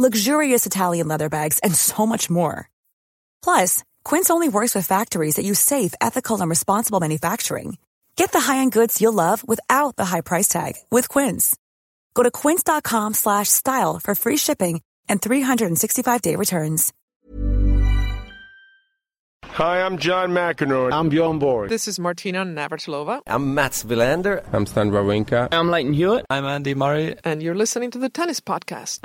luxurious Italian leather bags, and so much more. Plus, Quince only works with factories that use safe, ethical, and responsible manufacturing. Get the high-end goods you'll love without the high price tag with Quince. Go to quince.com/style for free shipping and 365-day returns. Hi, I'm John McEnroe. I'm Bjorn Borg. This is Martina Navratilova. I'm Mats Wilander. I'm Stan Wawrinka. I'm Lleyton Hewitt. I'm Andy Murray. And you're listening to the Tennis Podcast.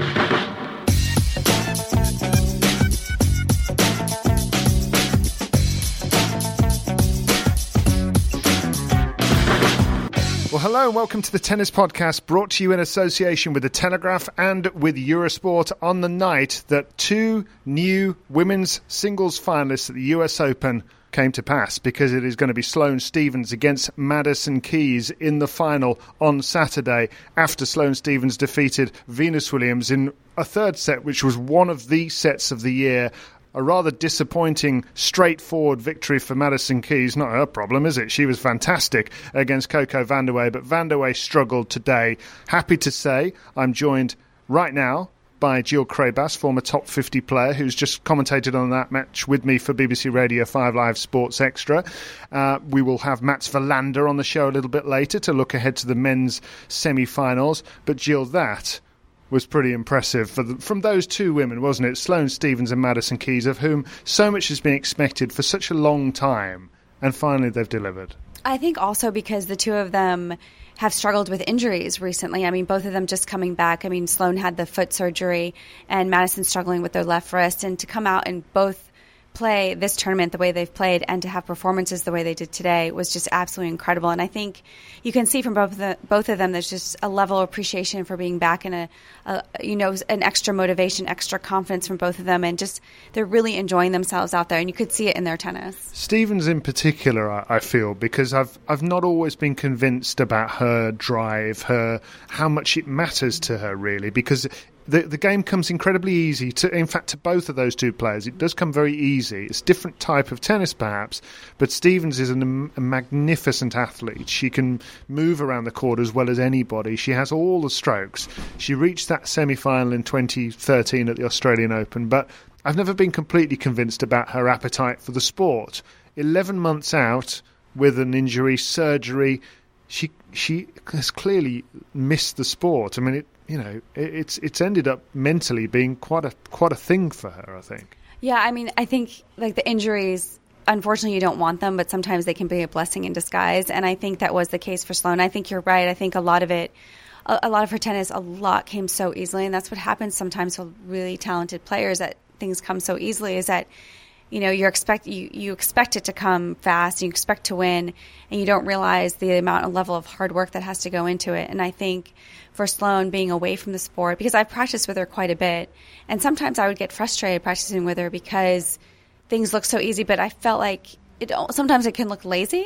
Hello and welcome to the Tennis Podcast, brought to you in association with the Telegraph and with Eurosport on the night that two new women's singles finalists at the US Open came to pass because it is going to be Sloane Stevens against Madison Keys in the final on Saturday after Sloane Stevens defeated Venus Williams in a third set, which was one of the sets of the year a rather disappointing, straightforward victory for Madison Keys. Not her problem, is it? She was fantastic against Coco Vandeweghe, but Vandeweghe struggled today. Happy to say I'm joined right now by Jill Craybas, former top 50 player, who's just commentated on that match with me for BBC Radio 5 Live Sports Extra. Uh, we will have Mats Wilander on the show a little bit later to look ahead to the men's semi finals. But Jill, that was pretty impressive the, from those two women, wasn't it? Sloane Stevens and Madison Keys, of whom so much has been expected for such a long time, and finally they've delivered. I think also because the two of them have struggled with injuries recently. I mean, both of them just coming back. I mean, Sloane had the foot surgery, and Madison struggling with their left wrist, and to come out and both play this tournament the way they've played and to have performances the way they did today was just absolutely incredible. And I think you can see from both of, the, both of them there's just a level of appreciation for being back and a, a, you know an extra motivation, extra confidence from both of them, and just they're really enjoying themselves out there. And you could see it in their tennis. Stevens in particular, I, I feel because I've I've not always been convinced about her drive, her how much it matters to her really because the the game comes incredibly easy to in fact to both of those two players. It does come very easy. It's a different type of tennis perhaps but Stevens is an, a magnificent athlete. She can move around the court as well as anybody. She has all the strokes. She reached that semi-final in 2013 at the Australian Open but I've never been completely convinced about her appetite for the sport. 11 months out with an injury surgery she she has clearly missed the sport. I mean, it you know, it's it's ended up mentally being quite a quite a thing for her. I think. Yeah, I mean, I think like the injuries. Unfortunately, you don't want them, but sometimes they can be a blessing in disguise. And I think that was the case for Sloane. I think you're right. I think a lot of it, a, a lot of her tennis, a lot came so easily, and that's what happens sometimes with really talented players. That things come so easily is that you know you expect you, you expect it to come fast you expect to win and you don't realize the amount of level of hard work that has to go into it and i think for Sloane being away from the sport because I've practiced with her quite a bit. And sometimes I would get frustrated practicing with her because things look so easy, but I felt like it sometimes it can look lazy.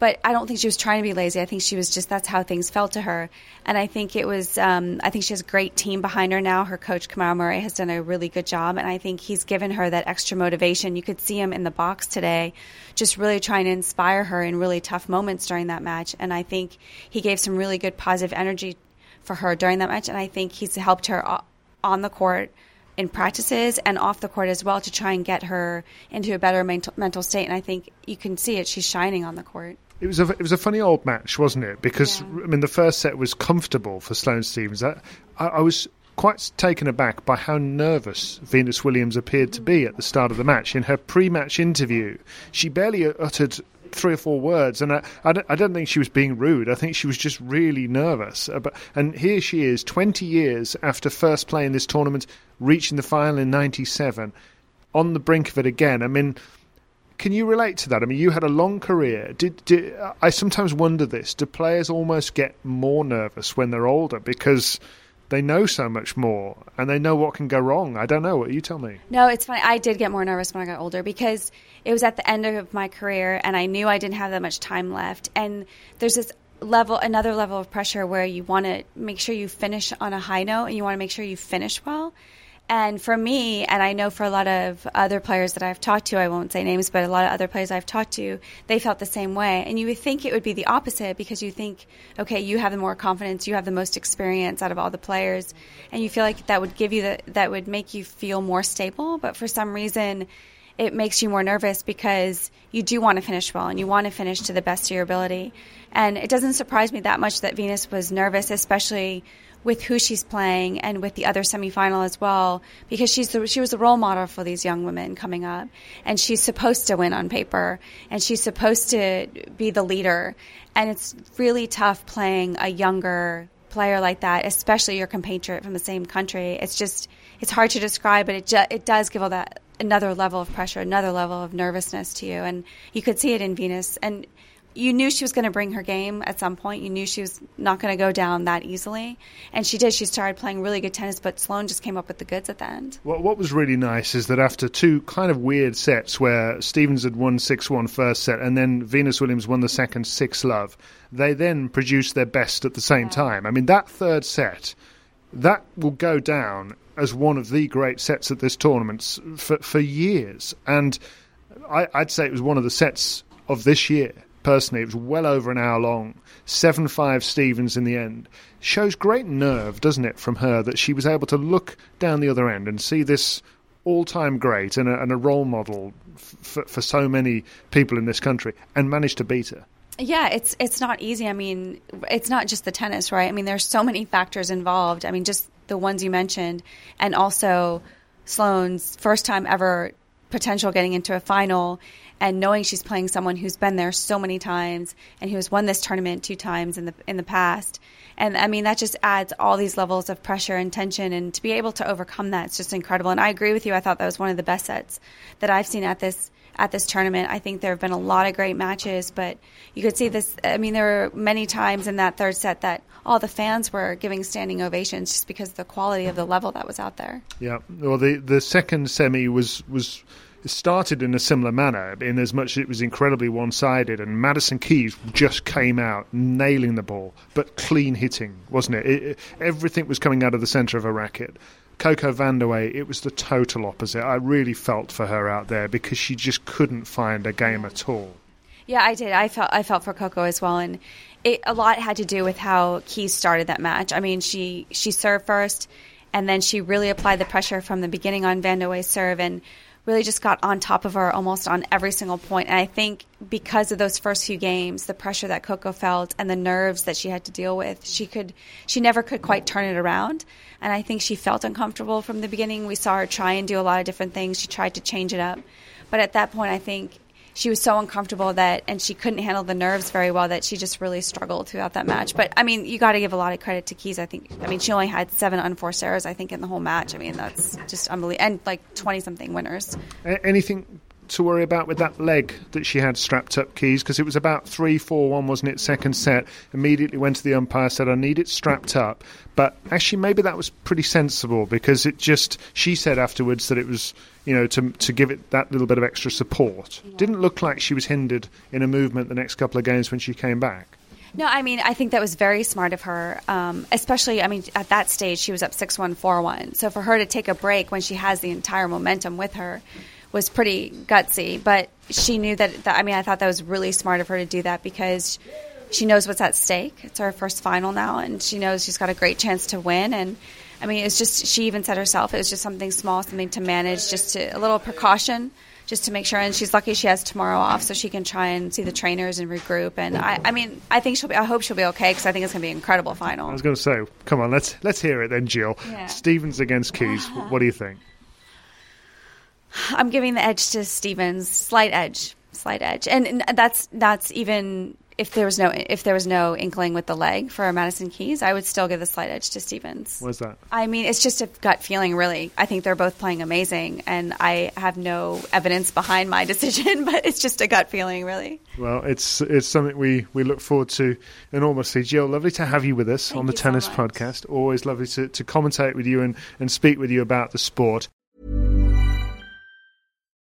But I don't think she was trying to be lazy. I think she was just that's how things felt to her. And I think it was um, I think she has a great team behind her now. Her coach Kamau Murray has done a really good job, and I think he's given her that extra motivation. You could see him in the box today, just really trying to inspire her in really tough moments during that match. And I think he gave some really good positive energy for her during that match, and I think he's helped her on the court in practices and off the court as well to try and get her into a better mental, mental state. And I think you can see it; she's shining on the court. It was a it was a funny old match, wasn't it? Because yeah. I mean, the first set was comfortable for Sloane Stevens. I, I, was quite taken aback by how nervous Venus Williams appeared to be at the start of the match. In her pre-match interview, she barely uh, uttered three or four words, and I, I, don't, I, don't, think she was being rude. I think she was just really nervous. Uh, About, and here she is, 20 years after first playing this tournament, reaching the final in 97, on the brink of it again. I mean, can you relate to that? I mean, you had a long career. Did, did I sometimes wonder this? Do players almost get more nervous when they're older because they know so much more and they know what can go wrong. I don't know. What you tell me? No, it's funny. I did get more nervous when I got older because it was at the end of my career and I knew I didn't have that much time left. And there's this level, another level of pressure where you want to make sure you finish on a high note and you want to make sure you finish well. And for me, and I know for a lot of other players that I've talked to, I won't say names, but a lot of other players I've talked to, they felt the same way. And you would think it would be the opposite because you think, okay, you have the more confidence, you have the most experience out of all the players, and you feel like that would give you the, that would make you feel more stable. But for some reason, it makes you more nervous because you do want to finish well and you want to finish to the best of your ability. And it doesn't surprise me that much that Venus was nervous, especially with who she's playing and with the other semifinal as well, because she's the, she was the role model for these young women coming up, and she's supposed to win on paper, and she's supposed to be the leader, and it's really tough playing a younger player like that, especially your compatriot from the same country. It's just it's hard to describe, but it ju- it does give all that another level of pressure, another level of nervousness to you, and you could see it in Venus. And you knew she was going to bring her game at some point. You knew she was not going to go down that easily, and she did. She started playing really good tennis, but Sloane just came up with the goods at the end. What, what was really nice is that after two kind of weird sets where Stevens had won 6 1 first set and then Venus Williams won the second 6 love, they then produced their best at the same yeah. time. I mean, that third set, that will go down as one of the great sets at this tournament for, for years. And I, I'd say it was one of the sets of this year personally. It was well over an hour long. 7 5 Stevens in the end. Shows great nerve, doesn't it, from her that she was able to look down the other end and see this all time great and a, and a, role model f- for so many people in this country and managed to beat her. Yeah, it's it's not easy. I mean, it's not just the tennis, right? I mean, there's so many factors involved. I mean, just the ones you mentioned, and also Sloane's first time ever potential getting into a final and knowing she's playing someone who's been there so many times and who has won this tournament two times in the in the past. And I mean that just adds all these levels of pressure and tension and to be able to overcome that it's just incredible. And I agree with you. I thought that was one of the best sets that I've seen at this at this tournament. I think there have been a lot of great matches, but you could see this I mean there were many times in that third set that all the fans were giving standing ovations just because of the quality of the level that was out there. Yeah. Well the the second semi was was started in a similar manner, in as much as it was incredibly one sided, and Madison Keys just came out nailing the ball, but clean hitting, wasn't it? it, everything was coming out of the centre of a racket. Coco Vandeweghe, it was the total opposite. I really felt for her out there because she just couldn't find a game at all. Yeah, I did. I felt I felt for Coco as well, and it, a lot had to do with how Keys started that match. I mean, she she served first, and then she really applied the pressure from the beginning on Vandeweghe's serve, and really just got on top of her almost on every single point. And I think because of those first few games, the pressure that Coco felt and the nerves that she had to deal with, she could she never could quite turn it around. And I think she felt uncomfortable from the beginning. We saw her try and do a lot of different things. She tried to change it up. But at that point, I think she was so uncomfortable that, and she couldn't handle the nerves very well that she just really struggled throughout that match. But I mean, you got to give a lot of credit to Keys. I think. I mean, she only had seven unforced errors. I think in the whole match. I mean, that's just unbelievable, and like twenty something winners. Anything to worry about with that leg that she had strapped up keys because it was about 3 4 1, wasn't it? Second set. Immediately went to the umpire, said, I need it strapped up. But actually, maybe that was pretty sensible because it just, she said afterwards that it was, you know, to, to give it that little bit of extra support. Yeah. Didn't look like she was hindered in a movement the next couple of games when she came back. No, I mean, I think that was very smart of her, um, especially, I mean, at that stage, she was up 6 1, 4 1. So for her to take a break when she has the entire momentum with her was pretty gutsy, but she knew that, that. I mean, I thought that was really smart of her to do that because she knows what's at stake. It's her first final now, and she knows she's got a great chance to win. And I mean, it's just she even said herself it was just something small, something to manage, just to, a little precaution, just to make sure. And she's lucky she has tomorrow off, so she can try and see the trainers and regroup. And I, I mean, I think she'll be. I hope she'll be okay because I think it's going to be an incredible final. I was going to say, come on, let's let's hear it then, Jill. Yeah. Stevens against Keys. what do you think? I'm giving the edge to Stevens, slight edge, slight edge, and that's that's even if there was no if there was no inkling with the leg for Madison Keys, I would still give the slight edge to Stevens. What's that? I mean, it's just a gut feeling, really. I think they're both playing amazing, and I have no evidence behind my decision, but it's just a gut feeling, really. Well, it's it's something we, we look forward to enormously. Jill, oh, lovely to have you with us Thank on the you so Tennis. Podcast. Always lovely to, to commentate with you and, and speak with you about the sport.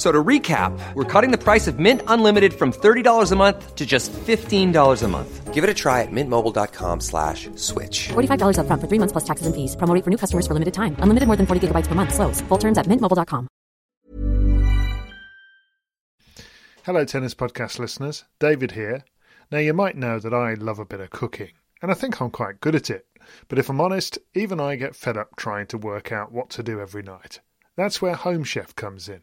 F- So to recap, we're cutting the price of Mint Unlimited from $30 a month to just $15 a month. Give it a try at mintmobile.com slash switch. $45 upfront for three months plus taxes and fees. Promo for new customers for limited time. Unlimited more than 40 gigabytes per month. Slows. Full terms at mintmobile.com. Hello, Tennis Podcast listeners. David here. Now, you might know that I love a bit of cooking, and I think I'm quite good at it. But if I'm honest, even I get fed up trying to work out what to do every night. That's where Home Chef comes in.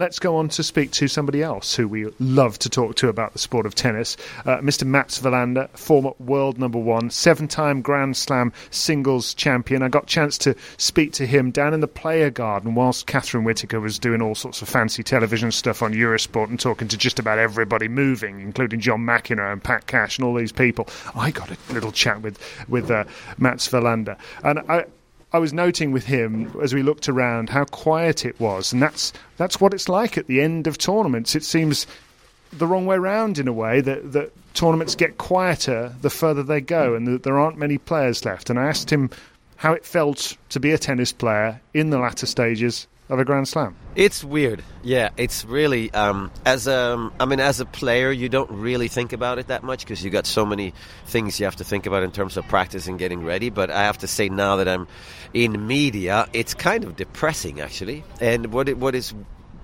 Let's go on to speak to somebody else who we love to talk to about the sport of tennis. Uh, Mr. Mats Wilander, former world number one, seven time Grand Slam singles champion. I got a chance to speak to him down in the player garden whilst Catherine Whitaker was doing all sorts of fancy television stuff on Eurosport and talking to just about everybody moving, including John McEnroe and Pat Cash and all these people. I got a little chat with, with uh, Mats Wilander. And I, I was noting with him as we looked around how quiet it was, and that's that's what it's like at the end of tournaments. It seems the wrong way round in a way that that tournaments get quieter the further they go, and that there aren't many players left. And I asked him how it felt to be a tennis player in the latter stages of a Grand Slam. It's weird. Yeah, it's really um, as um, I mean, as a player, you don't really think about it that much because you got so many things you have to think about in terms of practice and getting ready. But I have to say now that I'm in media, it's kind of depressing actually. And what it, what is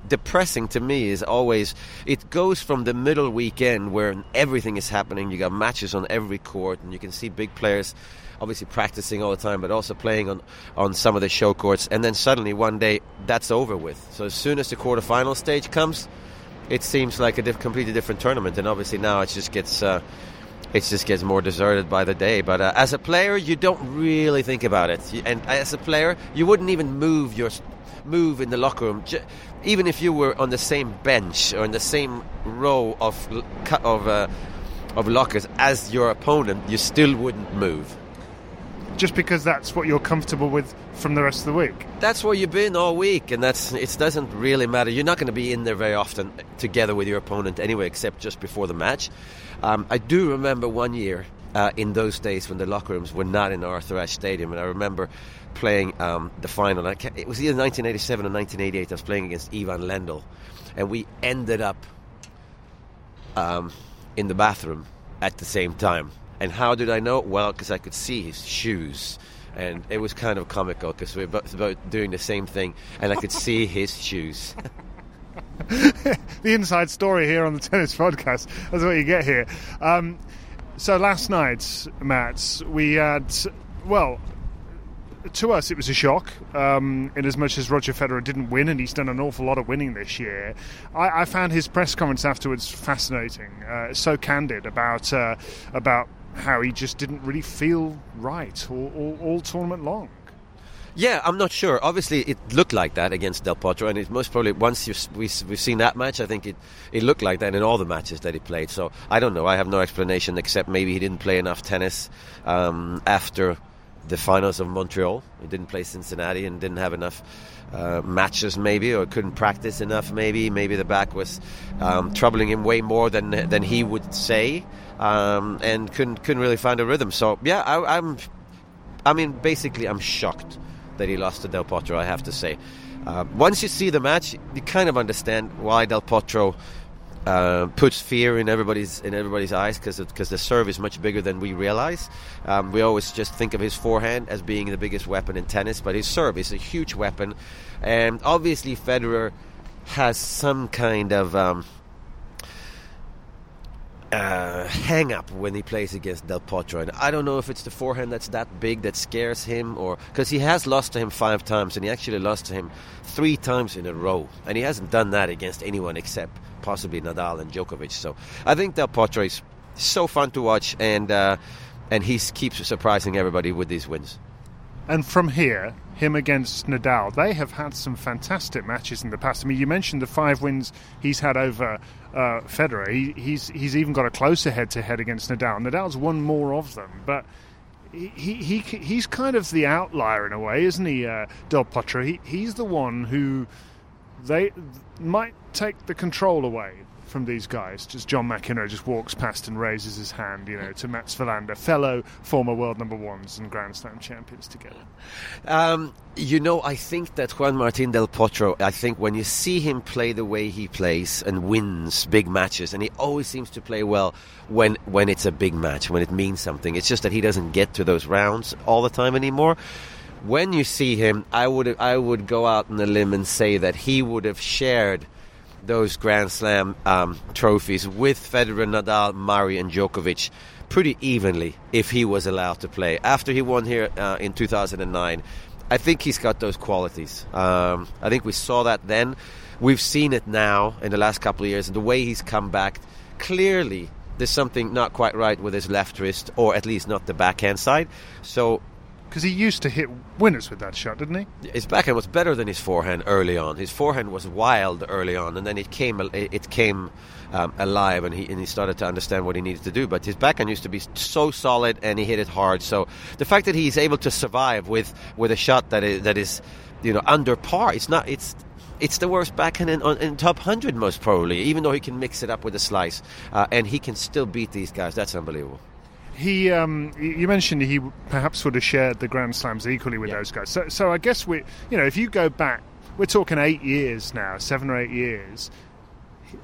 depressing to me is always it goes from the middle weekend where everything is happening. You got matches on every court, and you can see big players obviously practicing all the time, but also playing on, on some of the show courts. And then suddenly one day that's over with. So as soon as the quarterfinal stage comes, it seems like a diff- completely different tournament. And obviously now it just gets. Uh, it just gets more deserted by the day. But uh, as a player, you don't really think about it. And as a player, you wouldn't even move your move in the locker room, even if you were on the same bench or in the same row of of uh, of lockers as your opponent. You still wouldn't move. Just because that's what you're comfortable with from the rest of the week. That's where you've been all week, and that's it. Doesn't really matter. You're not going to be in there very often together with your opponent anyway, except just before the match. Um, I do remember one year uh, in those days when the locker rooms were not in Arthur Ashe Stadium, and I remember playing um, the final. It was either 1987 or 1988. I was playing against Ivan Lendl, and we ended up um, in the bathroom at the same time. And how did I know? Well, because I could see his shoes. And it was kind of comical because we were both both doing the same thing, and I could see his shoes. the inside story here on the tennis podcast. That's what you get here. Um, so last night, Matt, we had well, to us, it was a shock. Um, in as much as Roger Federer didn't win, and he's done an awful lot of winning this year, I, I found his press comments afterwards fascinating. Uh, so candid about uh, about how he just didn't really feel right all, all, all tournament long. Yeah, I'm not sure. Obviously, it looked like that against Del Potro, and it most probably once we, we've seen that match, I think it, it looked like that in all the matches that he played. So I don't know. I have no explanation except maybe he didn't play enough tennis um, after the finals of Montreal. He didn't play Cincinnati and didn't have enough uh, matches, maybe, or couldn't practice enough. Maybe, maybe the back was um, troubling him way more than than he would say, um, and couldn't couldn't really find a rhythm. So yeah, I, I'm. I mean, basically, I'm shocked that he lost to Del Potro, I have to say. Uh, once you see the match, you kind of understand why Del Potro uh, puts fear in everybody's in everybody's eyes because because the serve is much bigger than we realize. Um, we always just think of his forehand as being the biggest weapon in tennis, but his serve is a huge weapon, and obviously Federer has some kind of um, uh, hang up when he plays against Del Potro. And I don't know if it's the forehand that's that big that scares him, or because he has lost to him five times, and he actually lost to him three times in a row, and he hasn't done that against anyone except possibly Nadal and Djokovic. So I think Del Potro is so fun to watch, and uh, and he keeps surprising everybody with these wins. And from here, him against Nadal, they have had some fantastic matches in the past. I mean, you mentioned the five wins he's had over uh, Federer. He, he's he's even got a closer head-to-head against Nadal. Nadal's won more of them, but he, he he's kind of the outlier in a way, isn't he, uh, Del Potro? He, he's the one who they might take the control away from these guys. Just John McEnroe just walks past and raises his hand, you know, to Mats Wilander, fellow former world number ones and Grand Slam champions together. Um, you know, I think that Juan Martin del Potro, I think when you see him play the way he plays and wins big matches, and he always seems to play well when when it's a big match, when it means something. It's just that he doesn't get to those rounds all the time anymore when you see him, I would I would go out on a limb and say that he would have shared those Grand Slam um, trophies with Federer, Nadal, Murray, and Djokovic pretty evenly if he was allowed to play. After he won here uh, in 2009, I think he's got those qualities. Um, I think we saw that then. We've seen it now in the last couple of years, and the way he's come back, clearly there's something not quite right with his left wrist, or at least not the backhand side. So because he used to hit winners with that shot, didn't he? His backhand was better than his forehand early on. His forehand was wild early on, and then it came it came um, alive, and he and he started to understand what he needed to do. But his backhand used to be so solid, and he hit it hard. So the fact that he's able to survive with with a shot that is that is you know under par, it's not it's it's the worst backhand in, in top 100 most probably even though he can mix it up with a slice uh, and he can still beat these guys that's unbelievable he, um, you mentioned he perhaps would have shared the Grand Slams equally with yeah. those guys. So, so I guess we, you know, if you go back, we're talking eight years now, seven or eight years.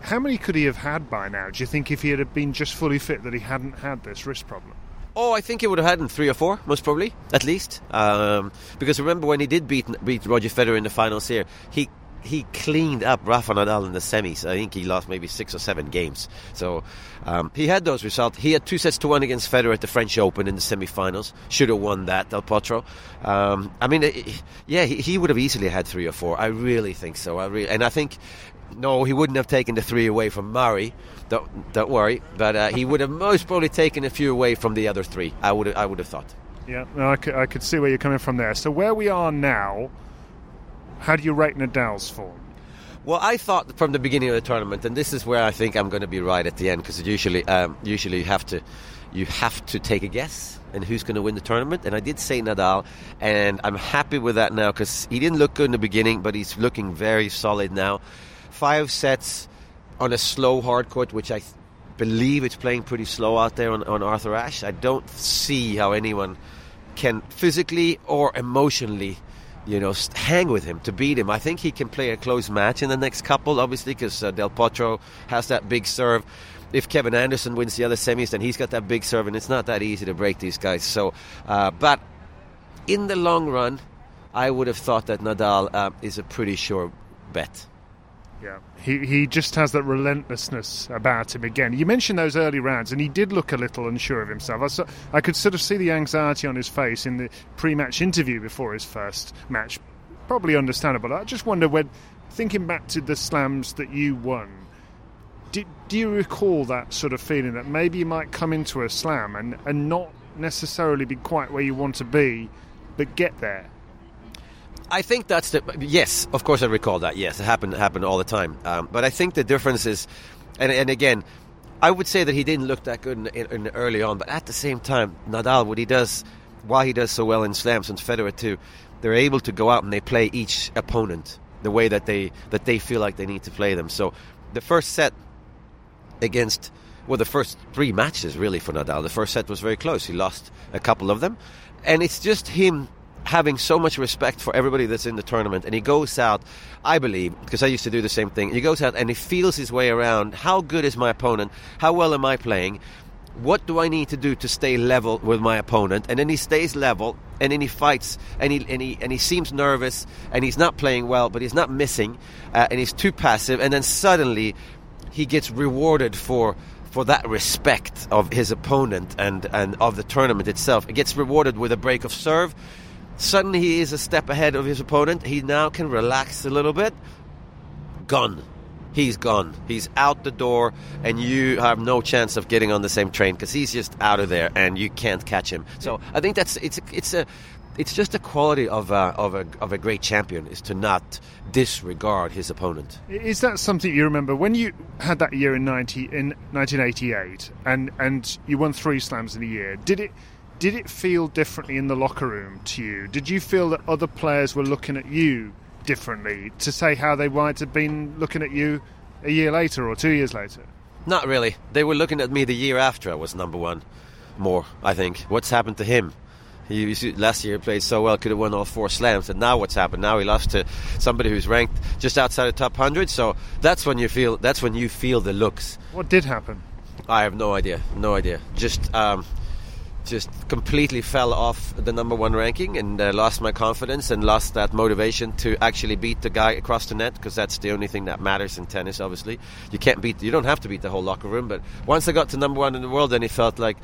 How many could he have had by now? Do you think if he had been just fully fit that he hadn't had this wrist problem? Oh, I think he would have had in three or four, most probably, at least. Um, because remember when he did beat beat Roger Federer in the finals here, he he cleaned up Rafa Nadal in the semis. I think he lost maybe six or seven games. So um, he had those results. He had two sets to one against Federer at the French Open in the semifinals. Should have won that, Del Potro. Um, I mean, yeah, he, he, would have easily had three or four. I really think so. I really, and I think no, he wouldn't have taken the three away from Murray. Don't, don't worry, but uh, he would have most probably taken a few away from the other three. I would I would have thought. Yeah, I, could, I could see where you're coming from there. So where we are now how do you rate Nadal's form? Well, I thought from the beginning of the tournament, and this is where I think I'm going to be right at the end, because usually, um, usually you have to, you have to take a guess and who's going to win the tournament. And I did say Nadal, and I'm happy with that now because he didn't look good in the beginning, but he's looking very solid now. Five sets on a slow hard court, which I believe it's playing pretty slow out there on, on Arthur Ashe. I don't see how anyone can physically or emotionally you know, hang with him to beat him. I think he can play a close match in the next couple, obviously, because uh, Del Potro has that big serve. If Kevin Anderson wins the other semis, then he's got that big serve, and it's not that easy to break these guys. So, uh, but in the long run, I would have thought that Nadal uh, is a pretty sure bet. Yeah, he he just has that relentlessness about him again. You mentioned those early rounds, and he did look a little unsure of himself. I, saw, I could sort of see the anxiety on his face in the pre-match interview before his first match. Probably understandable. I just wonder when thinking back to the slams that you won. Do, do you recall that sort of feeling that maybe you might come into a slam and, and not necessarily be quite where you want to be, but get there? I think that's the yes. Of course, I recall that. Yes, it happened happened all the time. Um, but I think the difference is, and, and again, I would say that he didn't look that good in, in, in early on. But at the same time, Nadal, what he does, why he does so well in slams, and Federer too, they're able to go out and they play each opponent the way that they that they feel like they need to play them. So the first set against well, the first three matches really for Nadal. The first set was very close. He lost a couple of them, and it's just him having so much respect for everybody that's in the tournament and he goes out i believe because i used to do the same thing he goes out and he feels his way around how good is my opponent? How well am i playing? What do i need to do to stay level with my opponent? And then he stays level and then he fights and he and he, and he seems nervous and he's not playing well but he's not missing uh, and he's too passive and then suddenly he gets rewarded for for that respect of his opponent and, and of the tournament itself. It gets rewarded with a break of serve Suddenly he is a step ahead of his opponent. He now can relax a little bit. Gone. He's gone. He's out the door, and you have no chance of getting on the same train because he's just out of there, and you can't catch him. So I think that's it's it's a it's just a quality of a, of a of a great champion is to not disregard his opponent. Is that something you remember when you had that year in ninety in nineteen eighty eight, and and you won three slams in a year? Did it? Did it feel differently in the locker room to you? Did you feel that other players were looking at you differently to say how they might have been looking at you a year later or two years later? Not really. They were looking at me the year after I was number one more, I think. What's happened to him? He, last year played so well, could have won all four slams, and now what's happened? Now he lost to somebody who's ranked just outside the top hundred. So that's when you feel that's when you feel the looks. What did happen? I have no idea, no idea. Just um, just completely fell off the number one ranking and uh, lost my confidence and lost that motivation to actually beat the guy across the net because that's the only thing that matters in tennis. Obviously, you can't beat. You don't have to beat the whole locker room. But once I got to number one in the world, then it felt like.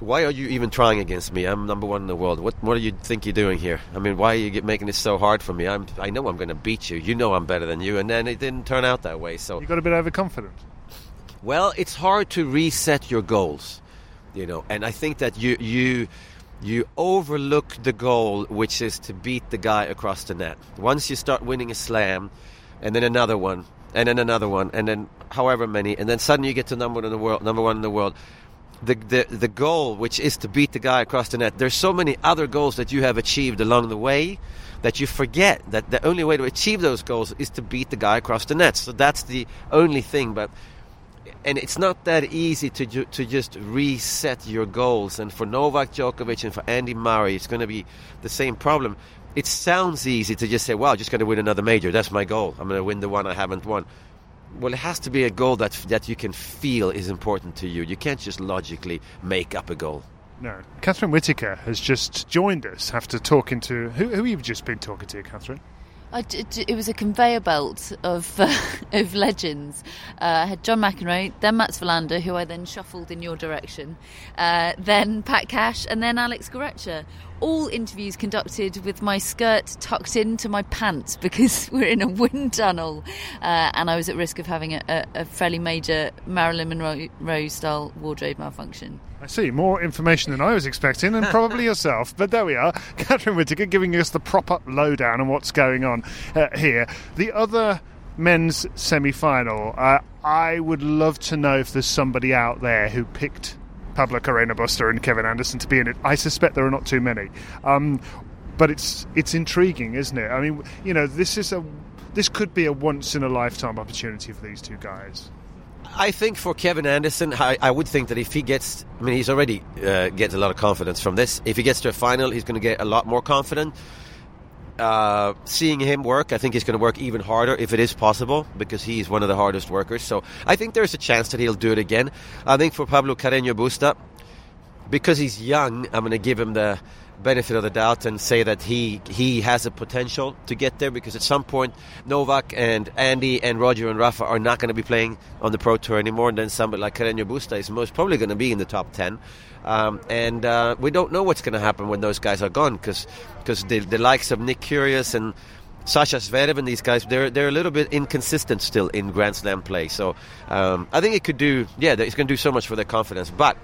Why are you even trying against me? I'm number one in the world. What What do you think you're doing here? I mean, why are you making it so hard for me? I'm I know I'm going to beat you. You know I'm better than you, and then it didn't turn out that way. So you got a bit overconfident. Well, it's hard to reset your goals you know and i think that you you you overlook the goal which is to beat the guy across the net. Once you start winning a slam and then another one and then another one and then however many and then suddenly you get to number one in the world number one in the world. The, the the goal which is to beat the guy across the net there's so many other goals that you have achieved along the way that you forget that the only way to achieve those goals is to beat the guy across the net. So that's the only thing but and it's not that easy to ju- to just reset your goals. And for Novak Djokovic and for Andy Murray, it's going to be the same problem. It sounds easy to just say, "Well, I'm just going to win another major. That's my goal. I'm going to win the one I haven't won." Well, it has to be a goal that that you can feel is important to you. You can't just logically make up a goal. No. Catherine Whitaker has just joined us after talking to who, who you've just been talking to, Catherine. It was a conveyor belt of uh, of legends. Uh, I had John McEnroe, then Mats Wilander, who I then shuffled in your direction, uh, then Pat Cash, and then Alex Corretja. All interviews conducted with my skirt tucked into my pants because we're in a wind tunnel, uh, and I was at risk of having a, a, a fairly major Marilyn Monroe style wardrobe malfunction. I see. More information than I was expecting, and probably yourself. But there we are. Catherine Whitaker giving us the proper lowdown on what's going on uh, here. The other men's semi final, uh, I would love to know if there's somebody out there who picked Pablo Carreño Busta and Kevin Anderson to be in it. I suspect there are not too many. Um, but it's it's intriguing, isn't it? I mean, you know, this is a this could be a once in a lifetime opportunity for these two guys. I think for Kevin Anderson, I, I, would think that if he gets, I mean, he's already uh, gets a lot of confidence from this. If he gets to a final, he's going to get a lot more confident. Uh, seeing him work, I think he's going to work even harder if it is possible because he's one of the hardest workers. So I think there's a chance that he'll do it again. I think for Pablo Carreño Busta, because he's young, I'm going to give him the benefit of the doubt and say that he he has a potential to get there because at some point Novak and Andy and Roger and Rafa are not going to be playing on the Pro Tour anymore, and then somebody like Carreño Busta is most probably going to be in the top ten. Um, and uh, we don't know what's going to happen when those guys are gone because because the, the likes of Nick Kyrgios and Sasha Zverev and these guys, they're they're a little bit inconsistent still in Grand Slam play. So um, I think it could do, yeah, it's going to do so much for their confidence. But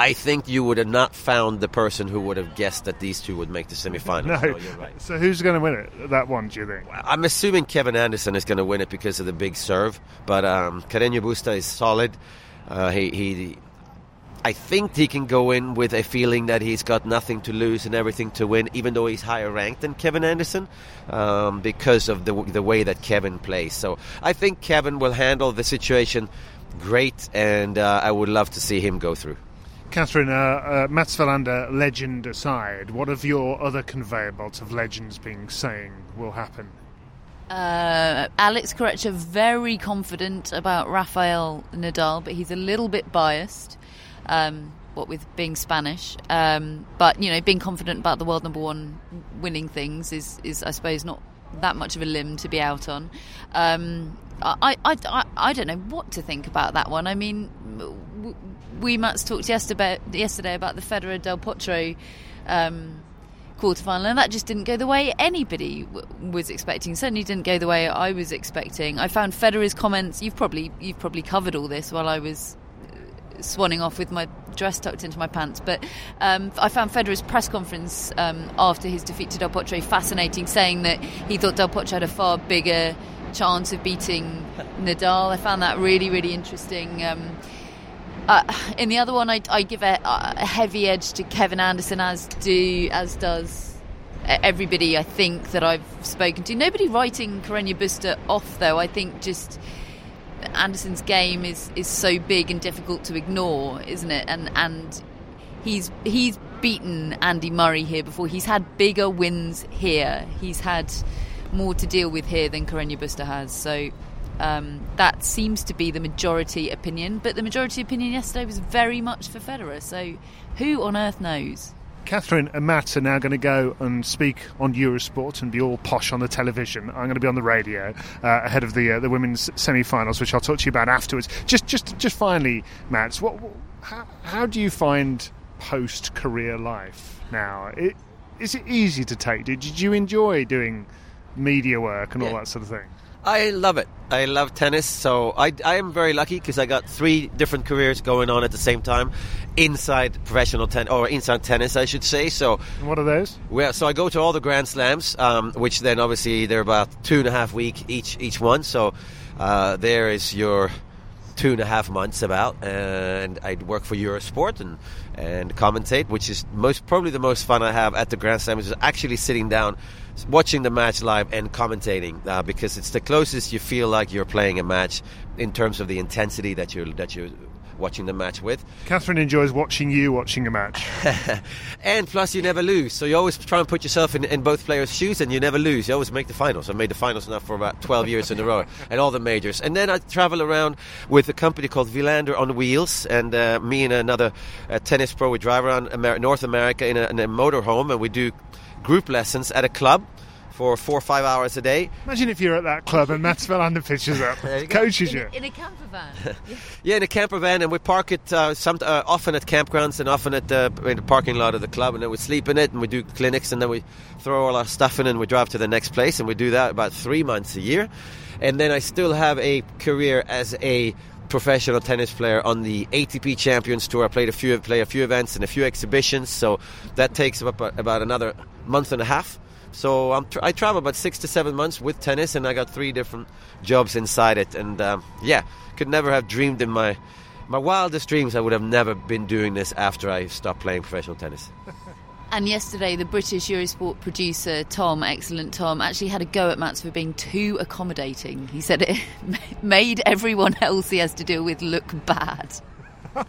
I think you would have not found the person who would have guessed that these two would make the semifinals. No. So you're right. So who's going to win it? That one, do you think? I'm assuming Kevin Anderson is going to win it because of the big serve, but um, Carreño Busta is solid. Uh, he, he, I think he can go in with a feeling that he's got nothing to lose and everything to win, even though he's higher ranked than Kevin Anderson, um, because of the the way that Kevin plays. So I think Kevin will handle the situation great, and uh, I would love to see him go through. Catherine, uh, uh, Mats Wilander legend aside, what of your other conveyor belts of legends being saying will happen? Uh, Alex Corretja very confident about Rafael Nadal, but he's a little bit biased. Um, what with being Spanish, um, but you know, being confident about the world number one winning things is, is I suppose, not that much of a limb to be out on. Um, I, I, I, I don't know what to think about that one. I mean, we Mats talked yesterday, yesterday about the Federer Del Potro um, quarterfinal, and that just didn't go the way anybody w- was expecting. Certainly didn't go the way I was expecting. I found Federer's comments. You've probably you've probably covered all this while I was uh, swanning off with my dress tucked into my pants. But um, I found Federer's press conference um, after his defeat to Del Potro fascinating, saying that he thought Del Potro had a far bigger chance of beating Nadal. I found that really, really interesting. Um, uh, in the other one, I, I give a, a, heavy edge to Kevin Anderson, as do as does everybody. I think that I've spoken to. Nobody writing Carreño Busta off, though. I think just Anderson's game is is so big and difficult to ignore, isn't it? And and he's he's beaten Andy Murray here before. He's had bigger wins here. He's had more to deal with here than Carreño Busta has. So um, that seems to be the majority opinion, but the majority opinion yesterday was very much for Federer. So who on earth knows? Catherine and Matt are now going to go and speak on Eurosport and be all posh on the television. I'm going to be on the radio uh, ahead of the uh, the women's semi-finals, which I'll talk to you about afterwards. Just, just, just finally, Matt, what, how, how do you find post-career life now? It, is it easy to take? Did, did you enjoy doing media work and all that sort of thing? I love it. I love tennis, so I, I am very lucky because I got three different careers going on at the same time inside professional tennis, or inside tennis, I should say. So, and what are those? Well, so I go to all the Grand Slams, um, which then obviously they're about two and a half week each each one. So uh, there is your two and a half months about, and I'd work for Eurosport and and commentate, which is most probably the most fun I have at the Grand Slam is actually sitting down watching the match live and commentating uh, because it's the closest you feel like you're playing a match in terms of the intensity that you're that you're watching the match with. Catherine enjoys watching you watching a match. and plus, you never lose. So you always try and put yourself in, in both players' shoes and you never lose. You always make the finals. I've made the finals now for about 12 years in a row and all the majors. And then I travel around with a company called Wilander on Wheels. And uh, me and another uh, tennis pro, we drive around Amer- North America in a, in a motorhome and we do group lessons at a club for four or five hours a day. Imagine if you're at that club and Mats Wilander pitches up, coaches you. In a camper van. yeah, in a camper van, and we park it uh, some, uh, often at campgrounds and often at the, in the parking lot of the club, and then we sleep in it, and we do clinics, and then we throw all our stuff in, and we drive to the next place, and we do that about three months a year. And then I still have a career as a professional tennis player on the ATP Champions Tour. I played a few, play a few events and a few exhibitions, so that takes about, about another month and a half. So I'm I travel about six to seven months with tennis, and I got three different jobs inside it. And um, yeah, could never have dreamed in my my wildest dreams I would have never been doing this after I stopped playing professional tennis. And yesterday, the British Eurosport producer Tom, excellent Tom, actually had a go at Mats for being too accommodating. He said it made everyone else he has to deal with look bad.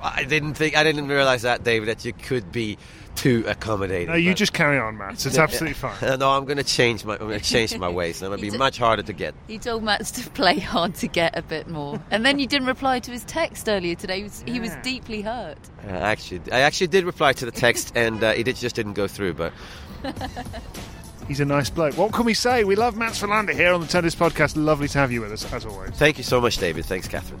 I didn't think I didn't realize that, David, that you could be too accommodating. No, you but- just carry on, Matt. It's absolutely fine. No, I'm going to change my I'm going to change my ways. I'm going to be You d- much harder to get. He told Max to play hard to get a bit more, and then you didn't reply to his text earlier today. He was, he was deeply hurt. Uh, actually, I actually did reply to the text, and uh, it just didn't go through. But He's a nice bloke. What can we say? We love Matt Wilander here on the Tennis Podcast. Lovely to have you with us, as always. thank you so much, David. Thanks, Catherine.